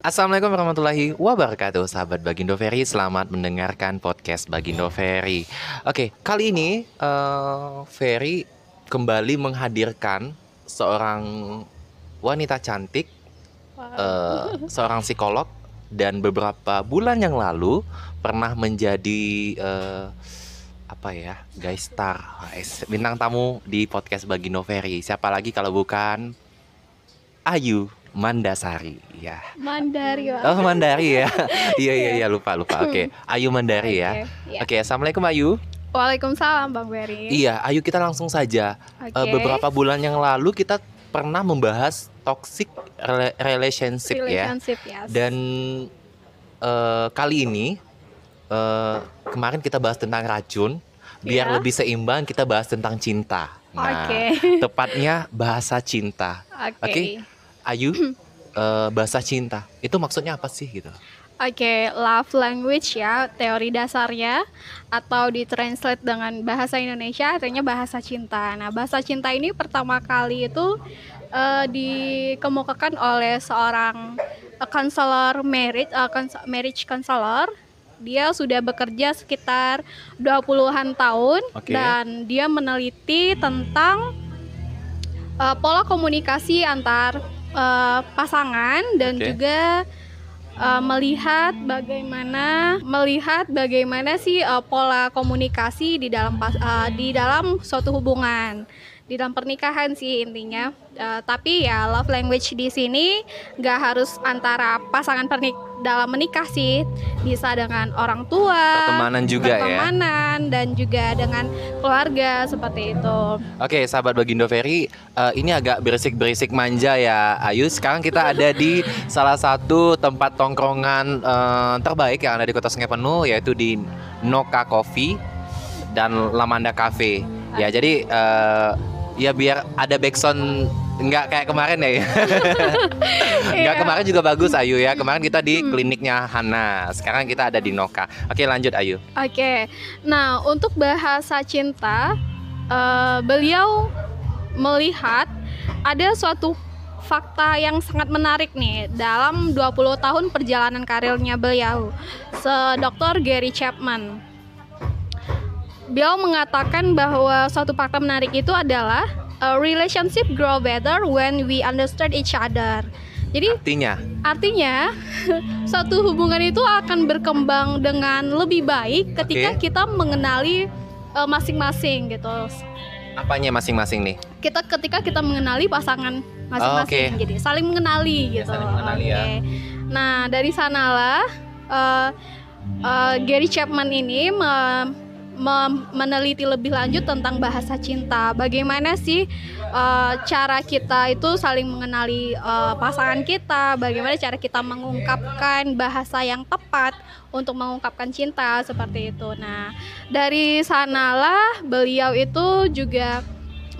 Assalamualaikum warahmatullahi wabarakatuh Sahabat Bagindo Ferry. Selamat mendengarkan podcast Bagindo Ferry. Oke, kali ini uh, Ferry kembali menghadirkan Seorang wanita cantik uh, Seorang psikolog Dan beberapa bulan yang lalu Pernah menjadi uh, Apa ya Guys star Bintang tamu di podcast Bagindo Ferry. Siapa lagi kalau bukan Ayu Mandasari ya. Mandari. Oh Mandari ya. iya iya iya lupa lupa. Oke, okay. Ayu Mandari ya. Oke, okay, assalamualum Ayu. Waalaikumsalam Bang Berry. Iya, Ayu kita langsung saja. Okay. Uh, beberapa bulan yang lalu kita pernah membahas toxic relationship, ya. relationship ya. Yes. Dan uh, kali ini uh, kemarin kita bahas tentang racun. Biar yeah. lebih seimbang kita bahas tentang cinta. Nah, okay. tepatnya bahasa cinta. Oke. Okay. Okay? Ayu uh, bahasa cinta itu maksudnya apa sih gitu? Oke, okay, love language ya, teori dasarnya atau ditranslate dengan bahasa Indonesia artinya bahasa cinta. Nah, bahasa cinta ini pertama kali itu uh, dikemukakan oleh seorang konselor uh, marriage, uh, marriage counselor. Dia sudah bekerja sekitar 20-an tahun okay. dan dia meneliti tentang uh, pola komunikasi antar uh, pasangan dan okay. juga uh, melihat bagaimana melihat bagaimana sih uh, pola komunikasi di dalam uh, di dalam suatu hubungan di dalam pernikahan sih intinya. Uh, tapi ya love language di sini nggak harus antara pasangan pernik dalam menikah sih, bisa dengan orang tua, pertemanan juga pertemanan, ya, pertemanan dan juga dengan keluarga seperti itu. Oke, sahabat Bagindo Ferry, uh, ini agak berisik-berisik manja ya, Ayu. Sekarang kita ada di salah satu tempat tongkrongan uh, terbaik yang ada di Kota Sungai Penuh, yaitu di Noka Coffee dan Lamanda Cafe. Ya, jadi uh, ya biar ada backsound nggak kayak kemarin ya. nggak iya. kemarin juga bagus Ayu ya. Kemarin kita di hmm. kliniknya Hana. Sekarang kita ada di Noka. Oke lanjut Ayu. Oke. Nah untuk bahasa cinta, uh, beliau melihat ada suatu fakta yang sangat menarik nih dalam 20 tahun perjalanan karirnya beliau. Se Dr. Gary Chapman beliau mengatakan bahwa suatu fakta menarik itu adalah a relationship grow better when we understand each other. Jadi artinya artinya suatu hubungan itu akan berkembang dengan lebih baik ketika okay. kita mengenali uh, masing-masing gitu. Apanya masing-masing nih? Kita ketika kita mengenali pasangan masing-masing, oh, okay. jadi saling mengenali ya, gitu. Saling mengenali okay. ya. Nah dari sanalah uh, uh, Gary Chapman ini meneliti lebih lanjut tentang bahasa cinta. Bagaimana sih uh, cara kita itu saling mengenali uh, pasangan kita, bagaimana cara kita mengungkapkan bahasa yang tepat untuk mengungkapkan cinta seperti itu. Nah, dari sanalah beliau itu juga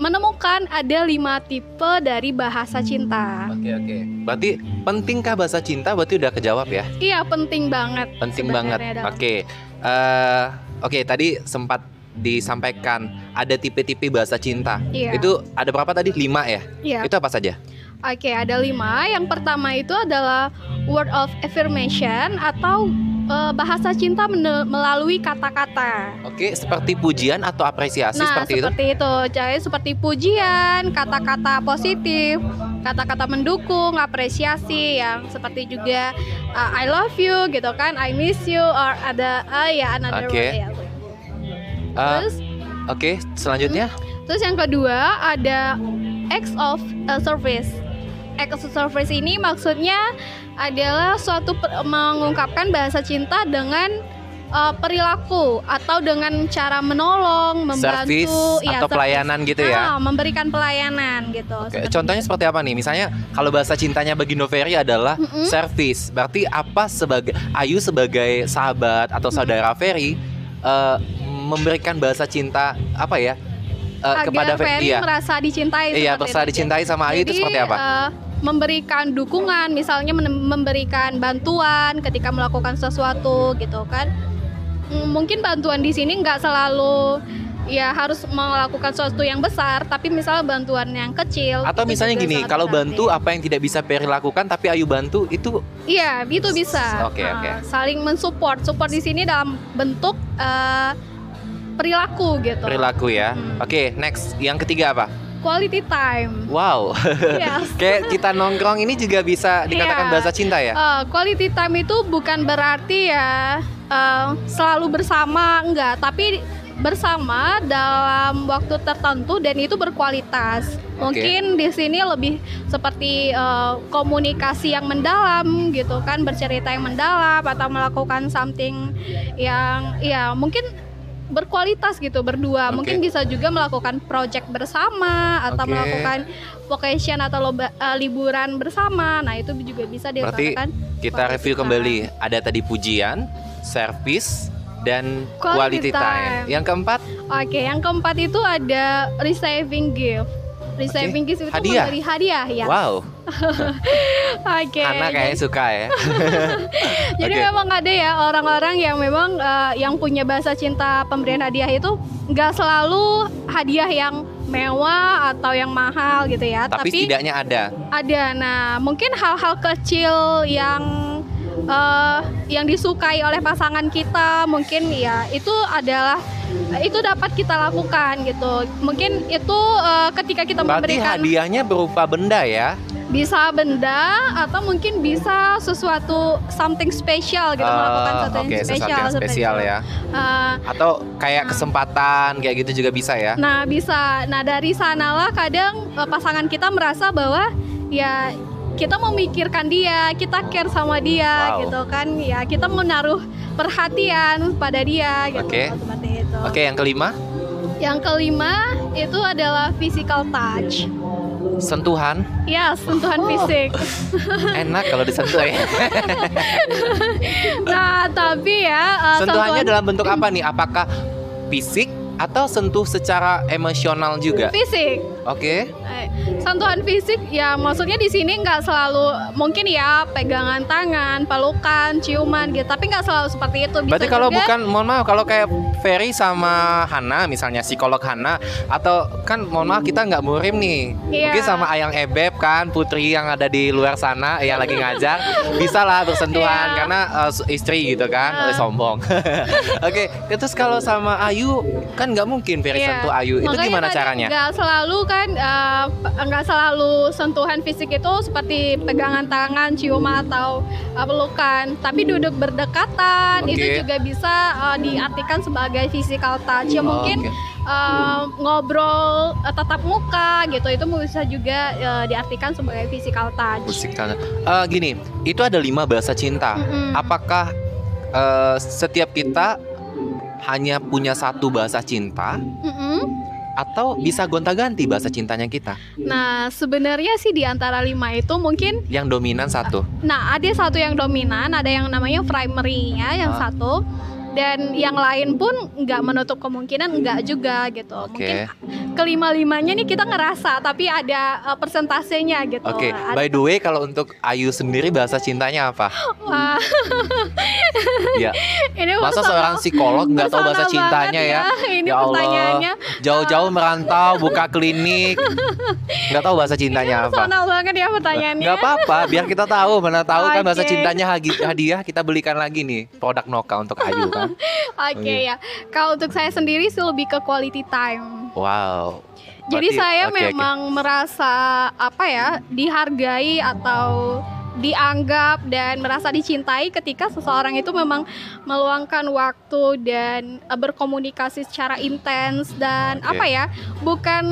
menemukan ada lima tipe dari bahasa cinta. Oke oke. Berarti pentingkah bahasa cinta? Berarti udah kejawab ya? Iya penting banget. Penting banget. Oke. Uh, Oke, tadi sempat disampaikan ada tipe-tipe bahasa cinta. Iya. Itu ada berapa tadi? Lima ya? Iya. Itu apa saja? Oke, ada lima. Yang pertama itu adalah word of affirmation atau uh, bahasa cinta melalui kata-kata. Oke, seperti pujian atau apresiasi nah, seperti, seperti itu. itu. Jadi seperti pujian, kata-kata positif, kata-kata mendukung, apresiasi yang seperti juga uh, I love you gitu kan, I miss you or ada uh, ya another okay. ya. Uh, Terus Oke, okay, selanjutnya. Terus yang kedua ada acts of uh, service act of service ini maksudnya adalah suatu mengungkapkan bahasa cinta dengan uh, perilaku atau dengan cara menolong, membantu, service ya, atau service. pelayanan gitu ya. Ah, memberikan pelayanan gitu. Oke, contohnya seperti apa nih? Misalnya kalau bahasa cintanya bagi Noveri adalah mm -hmm. service. Berarti apa sebagai Ayu sebagai sahabat atau saudara mm -hmm. Ferry uh, memberikan bahasa cinta apa ya? Uh, Agar kepada Ferry iya. merasa dicintai. Iya, merasa dicintai sama Ayu Jadi, itu seperti apa? Uh, memberikan dukungan misalnya memberikan bantuan ketika melakukan sesuatu gitu kan mungkin bantuan di sini nggak selalu ya harus melakukan sesuatu yang besar, tapi misalnya bantuan yang kecil. Atau misalnya gini, kalau berarti. bantu apa yang tidak bisa Ferry lakukan tapi Ayu bantu itu Iya, itu bisa. Oke, Nah, oke. Saling mensupport. Support di sini dalam bentuk eh, perilaku gitu. perilaku ya. Hmm. Oke, next. Yang ketiga apa? Quality time. Wow. Yes. Kayak kita nongkrong ini juga bisa dikatakan Iya. bahasa cinta ya? Eh, quality time itu bukan berarti ya eh, selalu bersama enggak, tapi bersama dalam waktu tertentu dan itu berkualitas. Mungkin di sini lebih seperti eh, komunikasi yang mendalam gitu kan, bercerita yang mendalam atau melakukan something yang ya mungkin berkualitas gitu berdua. Oke. Mungkin bisa juga melakukan project bersama atau Oke. melakukan vacation atau loba- eh, liburan bersama. Nah, itu juga bisa Berarti dikatakan Kita review time. kembali. Ada tadi pujian, service, dan quality, Quality time. time. Yang keempat, Oke, yang keempat itu ada receiving gift. Receiving gift itu Hadiah? memberi hadiah ya. wow, Oke. Hana kayaknya jadi, suka ya. jadi Oke. memang ada ya orang-orang yang memang eh, yang punya bahasa cinta pemberian hadiah itu nggak selalu hadiah yang mewah atau yang mahal gitu ya, Tapi setidaknya ada. ada. Nah, mungkin hal-hal kecil yang eh, yang disukai oleh pasangan kita mungkin ya itu adalah itu dapat kita lakukan gitu. Mungkin itu eh, ketika kita Berarti memberikan hadiahnya berupa benda ya? Bisa benda atau mungkin bisa sesuatu something special gitu Eh, melakukan sesuatu Oke, yang sesuatu spesial yang seperti spesial ya. Eh, Atau kayak kesempatan kayak gitu juga bisa ya? Nah, bisa. Nah, dari sanalah kadang eh, pasangan kita merasa bahwa ya kita memikirkan dia, kita care sama dia Wow. gitu kan. Ya, kita menaruh perhatian pada dia gitu seperti itu. Oke, yang kelima, Yang kelima itu adalah physical touch. Sentuhan. Ya, sentuhan Oh. fisik. Enak kalau disentuh ya. Nah, tapi ya eh, Sentuhannya sentuhan dalam bentuk apa nih? Apakah fisik atau sentuh secara emosional juga? fisik. Oke. Eh, sentuhan fisik ya maksudnya di sini nggak selalu mungkin ya pegangan tangan, pelukan, ciuman gitu, tapi nggak selalu seperti itu. Bisa Berarti kalau juga- bukan, mohon maaf, kalau kayak Ferry sama Hana, misalnya psikolog Hana, atau kan mohon maaf kita nggak murim nih, Iya. mungkin sama Ayang Ebeb kan, putri yang ada di luar sana yang lagi ngajar, bisa lah bersentuhan Iya. karena uh, istri gitu kan, Ah. Eh, sombong. Oke, terus kalau sama Ayu kan nggak mungkin Ferry Iya. sentuh Ayu, itu Makanya gimana tadi caranya? Nggak selalu kan, nggak selalu sentuhan fisik itu seperti pegangan tangan, ciuman atau eh, pelukan, tapi duduk berdekatan Oke. itu juga bisa eh, diartikan sebagai physical touch. Ya Oh, mungkin oke. eh, ngobrol eh, tatap muka gitu, itu bisa juga eh, diartikan sebagai physical touch. Tangan. Eh, gini, itu ada lima bahasa cinta. Mm-mm. Apakah eh, setiap kita hanya punya satu bahasa cinta Mm-mm. Atau bisa gonta-ganti bahasa cintanya kita? Nah, sebenarnya sih di antara lima itu mungkin, Yang dominan satu. nah ada satu yang dominan, ada yang namanya primary-nya yang Ah. satu, dan yang lain pun nggak menutup kemungkinan nggak juga gitu. Oke. Mungkin kelima limanya nih kita ngerasa, tapi ada uh, persentasenya gitu. Oke, Ada- by the way kalau untuk Ayu sendiri bahasa cintanya apa? Wah. Ya, ini masa seorang psikolog nggak tahu bahasa cintanya banget ya? Ini Ya Allah, pertanyaannya Jauh-jauh merantau, buka klinik, nggak tahu bahasa cintanya apa? personal banget ya pertanyaannya. Nggak apa-apa, biar kita tahu. Mana tahu kan bahasa cintanya hadiah kita belikan lagi nih produk Noka untuk Ayu kan. Oke Oke. ya. Kalau untuk saya sendiri sih lebih ke quality time. Wow. Jadi Berarti- saya oke. memang merasa apa ya dihargai atau dianggap dan merasa dicintai ketika seseorang itu memang meluangkan waktu dan eh, berkomunikasi secara intens dan Oke. apa ya bukan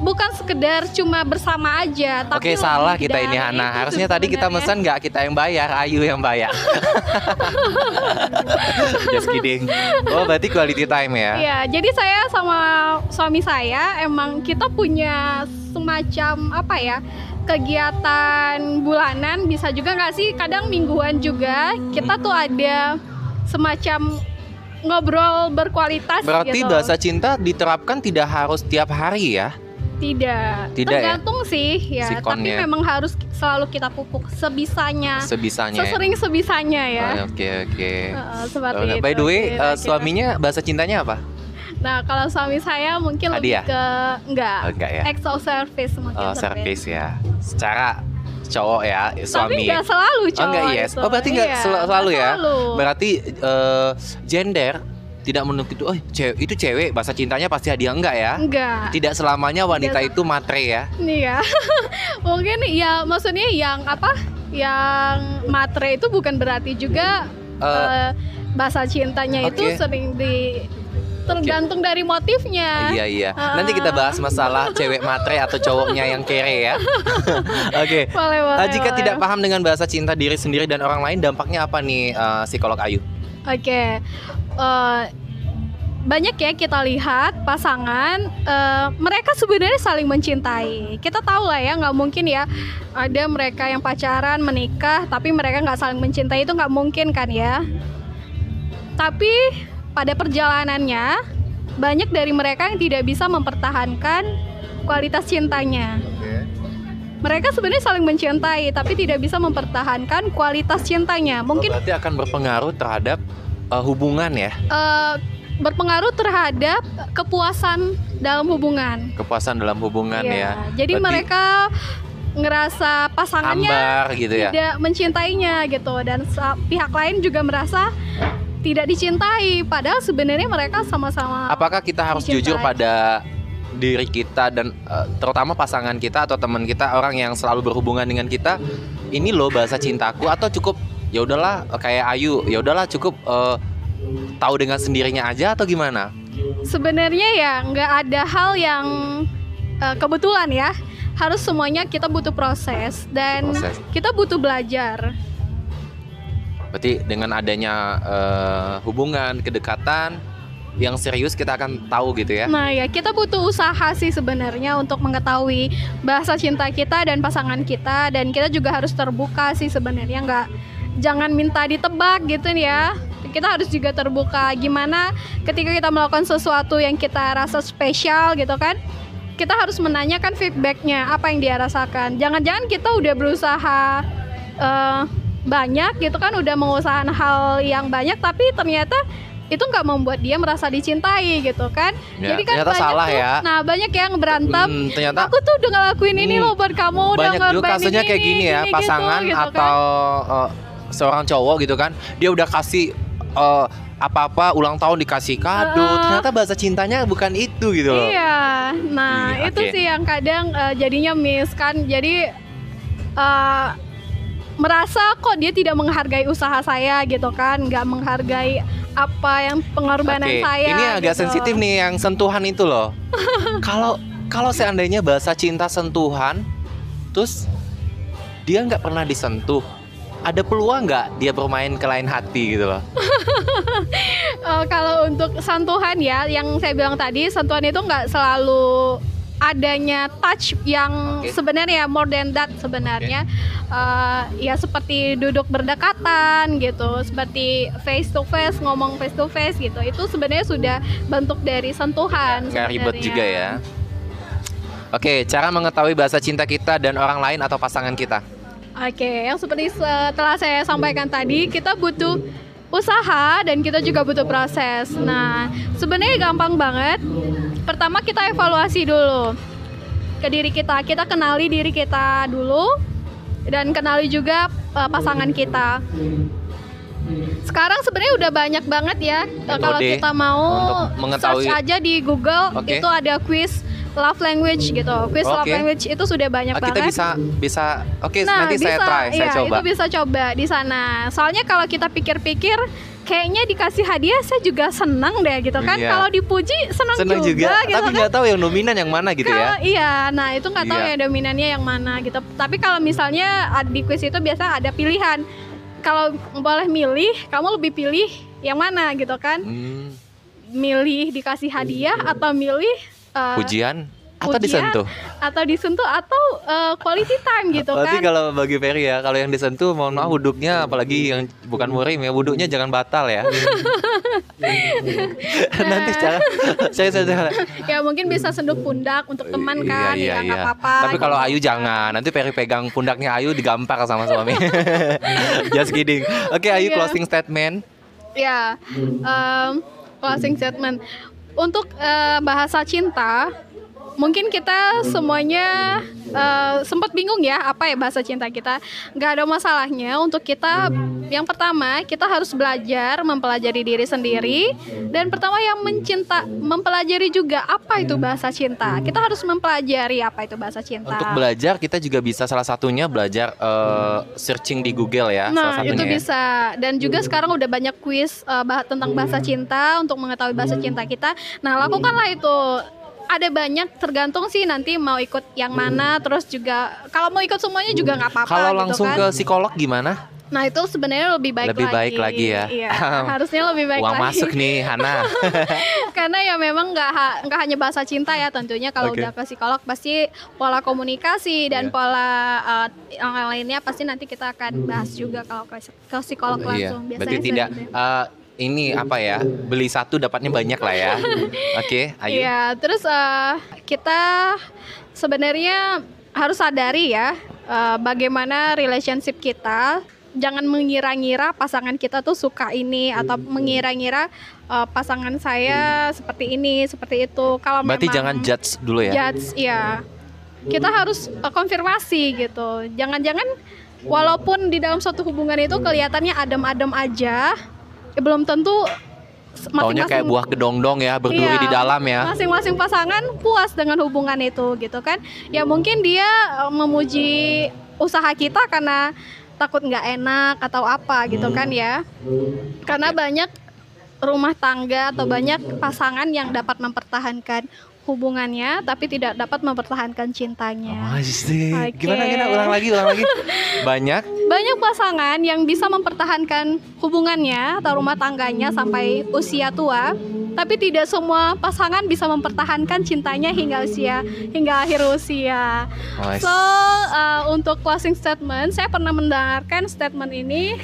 bukan sekedar cuma bersama aja Oke tapi salah lebih kita ini Hana. Harusnya tadi kita pesan nggak kita yang bayar, Ayu yang bayar. Just kidding. Oh berarti quality time ya? Iya, jadi saya sama suami saya emang kita punya semacam apa ya kegiatan bulanan bisa juga nggak sih kadang mingguan juga kita tuh ada semacam ngobrol berkualitas Berarti gitu. bahasa cinta diterapkan tidak harus tiap hari ya? Tidak Tidak ya? tergantung sih ya tapi Sikonnya. memang harus selalu kita pupuk sebisanya Sebisanya. ya? sesering sebisanya ya Oh, Oke oke. Heeh, seperti Oh, itu By the way, eh, kira-kira. suaminya bahasa cintanya apa? Nah, kalau suami saya mungkin Hadiah? lebih ke enggak. Oh, enggak ya? Exo service mungkin Oh, service. ya. Secara cowok ya, Tapi suami. enggak selalu Oh cowok enggak yes. itu. Oh berarti enggak Iya, sel- selalu nggak ya. selalu. Berarti eh, gender tidak menuntut itu, oh cewek itu cewek bahasa cintanya pasti hadiah enggak ya? Enggak. Tidak selamanya wanita Tidak. itu matre ya. Iya. mungkin ya maksudnya yang apa? Yang matre itu bukan berarti juga Eh, eh, bahasa cintanya itu oke. sering di tergantung dari motifnya. Iya iya. Ah. Nanti kita bahas masalah cewek matre atau cowoknya yang kere ya. Oke. Boleh, boleh, Ah, jika boleh. tidak paham dengan bahasa cinta diri sendiri dan orang lain, dampaknya apa nih eh, psikolog Ayu? Oke, Eh, banyak ya kita lihat pasangan eh, mereka sebenarnya saling mencintai. Kita tahu lah ya, nggak mungkin ya ada mereka yang pacaran menikah tapi mereka nggak saling mencintai itu nggak mungkin kan ya. Tapi pada perjalanannya banyak dari mereka yang tidak bisa mempertahankan kualitas cintanya. Mereka sebenarnya saling mencintai tapi tidak bisa mempertahankan kualitas cintanya. Mungkin Berarti akan berpengaruh terhadap eh, hubungan ya, eh, berpengaruh terhadap kepuasan dalam hubungan. kepuasan dalam hubungan Iya. ya. Jadi Berarti mereka ngerasa pasangannya ambar gitu ya. tidak mencintainya gitu dan pihak lain juga merasa tidak dicintai padahal sebenarnya mereka sama-sama Apakah kita harus Dicintai. jujur pada diri kita dan eh, terutama pasangan kita atau teman kita orang yang selalu berhubungan dengan kita ini loh bahasa cintaku atau cukup ya udahlah kayak Ayu ya udahlah cukup eh, tahu dengan sendirinya aja atau gimana? sebenarnya ya nggak ada hal yang eh, kebetulan ya harus semuanya kita butuh proses dan Proses. kita butuh belajar Berarti dengan adanya eh, hubungan kedekatan yang serius kita akan tahu gitu ya. Nah ya kita butuh usaha sih sebenarnya untuk mengetahui bahasa cinta kita dan pasangan kita dan kita juga harus terbuka sih sebenarnya nggak jangan minta ditebak gitu ya kita harus juga terbuka gimana ketika kita melakukan sesuatu yang kita rasa spesial gitu kan kita harus menanyakan feedbacknya apa yang dia rasakan jangan-jangan kita udah berusaha eh, banyak gitu kan udah mengusahakan hal yang banyak tapi ternyata itu nggak membuat dia merasa dicintai gitu kan Ya, jadi kan ternyata banyak salah tuh, ya. nah banyak yang berantem Hmm, ternyata aku tuh udah ngelakuin ini Hmm, loh buat kamu udah banyak juga ngorbanin kasusnya kayak ini, gini ya gini, pasangan gitu, gitu kan. atau eh, seorang cowok gitu kan dia udah kasih eh, apa-apa ulang tahun dikasih kado Heeh. ternyata bahasa cintanya bukan itu gitu loh Iya, nah Iya, itu oke. sih yang kadang eh, jadinya miss kan. Jadi eh, merasa kok dia tidak menghargai usaha saya gitu kan, nggak menghargai apa yang pengorbanan Oke, saya. ini agak gitu. sensitif nih yang sentuhan itu loh kalau kalau seandainya bahasa cinta sentuhan terus dia nggak pernah disentuh ada peluang nggak dia bermain ke lain hati gitu loh? Eh, kalau untuk sentuhan ya, yang saya bilang tadi sentuhan itu nggak selalu adanya touch yang Oke. sebenarnya more than that sebenarnya. Eh, ya seperti duduk berdekatan gitu seperti face to face ngomong face to face gitu. Itu sebenarnya sudah bentuk dari sentuhan nggak ribet juga ya. Oke, cara mengetahui bahasa cinta kita dan orang lain atau pasangan kita. Oke, yang seperti setelah saya sampaikan tadi, kita butuh usaha dan kita juga butuh proses. Nah, sebenarnya gampang banget. Pertama kita evaluasi dulu ke diri kita. Kita kenali diri kita dulu dan kenali juga eh, pasangan kita. Sekarang sebenarnya udah banyak banget ya eh, kalau Metode kita mau search aja di Google Oke. itu ada quiz love language gitu. Quiz love Oke. language itu sudah banyak Ah, kita banget. bisa bisa oke Nah, nanti saya bisa, try, saya iya, coba. Itu bisa coba di sana. Soalnya kalau kita pikir-pikir kayaknya dikasih hadiah saya juga senang deh gitu kan. Iya. Kalau dipuji senang, Senang juga, juga, gitu tapi kan. nggak tahu yang dominan yang mana gitu Kalau- ya. Iya, nah itu nggak tahu Iya. ya dominannya yang mana gitu. Tapi kalau misalnya di quiz itu biasa ada pilihan. Kalau boleh milih, kamu lebih pilih yang mana gitu kan? Hmm, Milih dikasih hadiah atau milih eh, pujian atau pujian, disentuh? atau disentuh atau eh, quality time gitu Berarti kan? kalau bagi Ferry ya, kalau yang disentuh mohon maaf wuduknya apalagi yang bukan murim ya, wuduknya jangan batal ya. Nanti cara saya saya ya mungkin bisa senduh pundak untuk teman kan Iya, iya, ya iya. apa-apa Tapi kalau gitu. Ayu jangan, nanti Ferry pegang pundaknya Ayu digampar sama suami. Just kidding. Oke, Ayu Iya. closing statement. ya em, closing statement untuk uh, bahasa cinta mungkin kita semuanya uh, sempat bingung ya apa ya bahasa cinta kita. Nggak ada masalahnya untuk kita yang pertama kita harus belajar mempelajari diri sendiri. Dan pertama yang mencinta mempelajari juga apa itu bahasa cinta. Kita harus mempelajari apa itu bahasa cinta. Untuk belajar kita juga bisa salah satunya belajar uh, searching di Google ya nah salah itu ya. bisa. Dan juga sekarang udah banyak kuis uh, tentang bahasa cinta untuk mengetahui bahasa cinta kita. Nah lakukanlah itu ada banyak tergantung sih nanti mau ikut yang mana terus juga kalau mau ikut semuanya juga nggak apa-apa kalau gitu langsung kan. ke psikolog gimana Nah itu sebenarnya lebih baik lebih lagi. baik lagi ya. Iya, harusnya lebih baik Uang lagi. masuk nih Hana. Karena ya memang nggak ha nggak hanya bahasa cinta ya tentunya kalau Okay. udah ke psikolog pasti pola komunikasi dan Iya. pola uh, yang lainnya pasti nanti kita akan bahas juga kalau ke, ke psikolog iya. langsung. Berarti sih tidak gitu. Ini apa ya? Beli satu dapatnya banyak lah ya. Oke, ayo. Iya, terus uh, kita sebenarnya harus sadari ya uh, bagaimana relationship kita. Jangan mengira-ngira pasangan kita tuh suka ini atau mengira-ngira uh, pasangan saya seperti ini, seperti itu. Kalau Berarti memang jangan judge dulu ya. judge, ya. Kita harus uh, konfirmasi gitu. Jangan-jangan walaupun di dalam suatu hubungan itu kelihatannya adem-adem aja, ya belum tentu Taunya kayak buah kedongdong ya, berduri Iya, di dalam ya. Masing-masing pasangan puas dengan hubungan itu gitu kan. Ya mungkin dia eh, memuji usaha kita karena takut nggak enak atau apa gitu kan ya. Karena banyak rumah tangga atau banyak pasangan yang dapat mempertahankan hubungannya tapi tidak dapat mempertahankan cintanya. Oh. Oke. Gimana gimana ulang lagi, ulang lagi. Banyak Banyak pasangan yang bisa mempertahankan hubungannya atau rumah tangganya sampai usia tua, tapi tidak semua pasangan bisa mempertahankan cintanya hingga usia hingga akhir usia. Oh, So uh, untuk closing statement, saya pernah mendengarkan statement ini.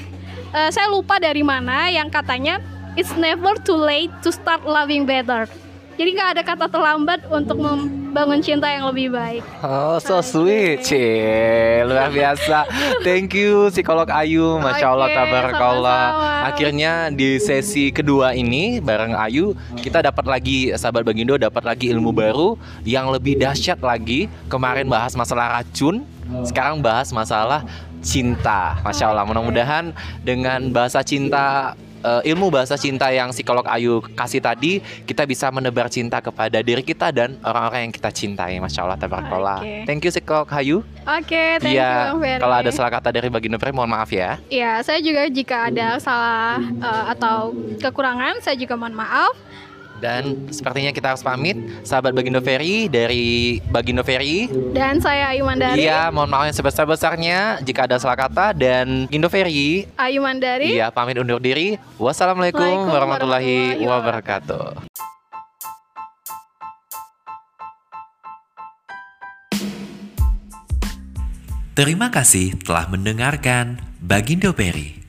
uh, saya lupa dari mana yang katanya it's never too late to start loving better. Jadi nggak ada kata terlambat untuk membangun cinta yang lebih baik. Oh, so sweet, Cie. Luar biasa. Thank you, psikolog Ayu. Masya Allah, Oke, tabarakallah. Akhirnya di sesi kedua ini bareng Ayu, kita dapat lagi, sahabat Bagindo, dapat lagi ilmu baru yang lebih dahsyat lagi. Kemarin bahas masalah racun, sekarang bahas masalah cinta. Masya Allah, mudah-mudahan dengan bahasa cinta eh, ilmu bahasa cinta yang psikolog Ayu kasih tadi kita bisa menebar cinta kepada diri kita dan orang-orang yang kita cintai. Masya Allah tabarakallah. Oke. Thank you psikolog Ayu. Oke, thank Iya, you Bang kalau ada salah kata dari Bagindo Ferry mohon maaf ya. Iya, saya juga jika ada salah uh, atau kekurangan, saya juga mohon maaf. Dan sepertinya kita harus pamit sahabat Bagindo Ferry dari Bagindo Ferry Dan saya Ayu Mandari. Iya mohon maaf yang sebesar-besarnya jika ada salah kata dan Bagindo Ferry Ayu Mandari. Iya pamit undur diri Wassalamualaikum warahmatullahi warahmatullahi wabarakatuh Terima kasih telah mendengarkan Bagindo Peri.